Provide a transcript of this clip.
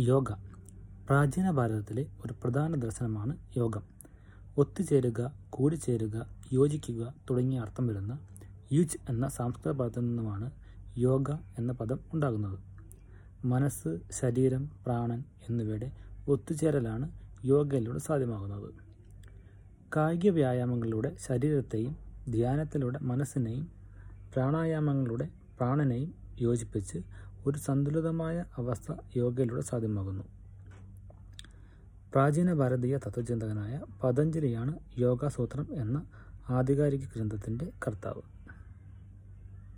യോഗ. പ്രാചീന ഭാരതത്തിലെ ഒരു പ്രധാന ദർശനമാണ് യോഗം. ഒത്തുചേരുക കൂടിച്ചേരുക യോജിക്കുക തുടങ്ങിയ അർത്ഥം വരുന്ന യുജ് എന്ന സംസ്കൃത പദത്തിൽ നിന്നുമാണ് യോഗ എന്ന പദം ഉണ്ടാകുന്നത്. മനസ്സ് ശരീരം പ്രാണൻ എന്നിവയുടെ ഒത്തുചേരലാണ് യോഗയിലൂടെ സാധ്യമാകുന്നത്. കായിക വ്യായാമങ്ങളിലൂടെ ശരീരത്തെയും ധ്യാനത്തിലൂടെ മനസ്സിനെയും പ്രാണായാമങ്ങളുടെ പ്രാണനെയും യോജിപ്പിച്ച് ഒരു സന്തുലിതമായ അവസ്ഥ യോഗയിലൂടെ സാധ്യമാകുന്നു. പ്രാചീന ഭാരതീയ തത്വചിന്തകനായ പതഞ്ജലിയാണ് യോഗാസൂത്രം എന്ന ആധികാരിക ഗ്രന്ഥത്തിന്റെ കർത്താവ്.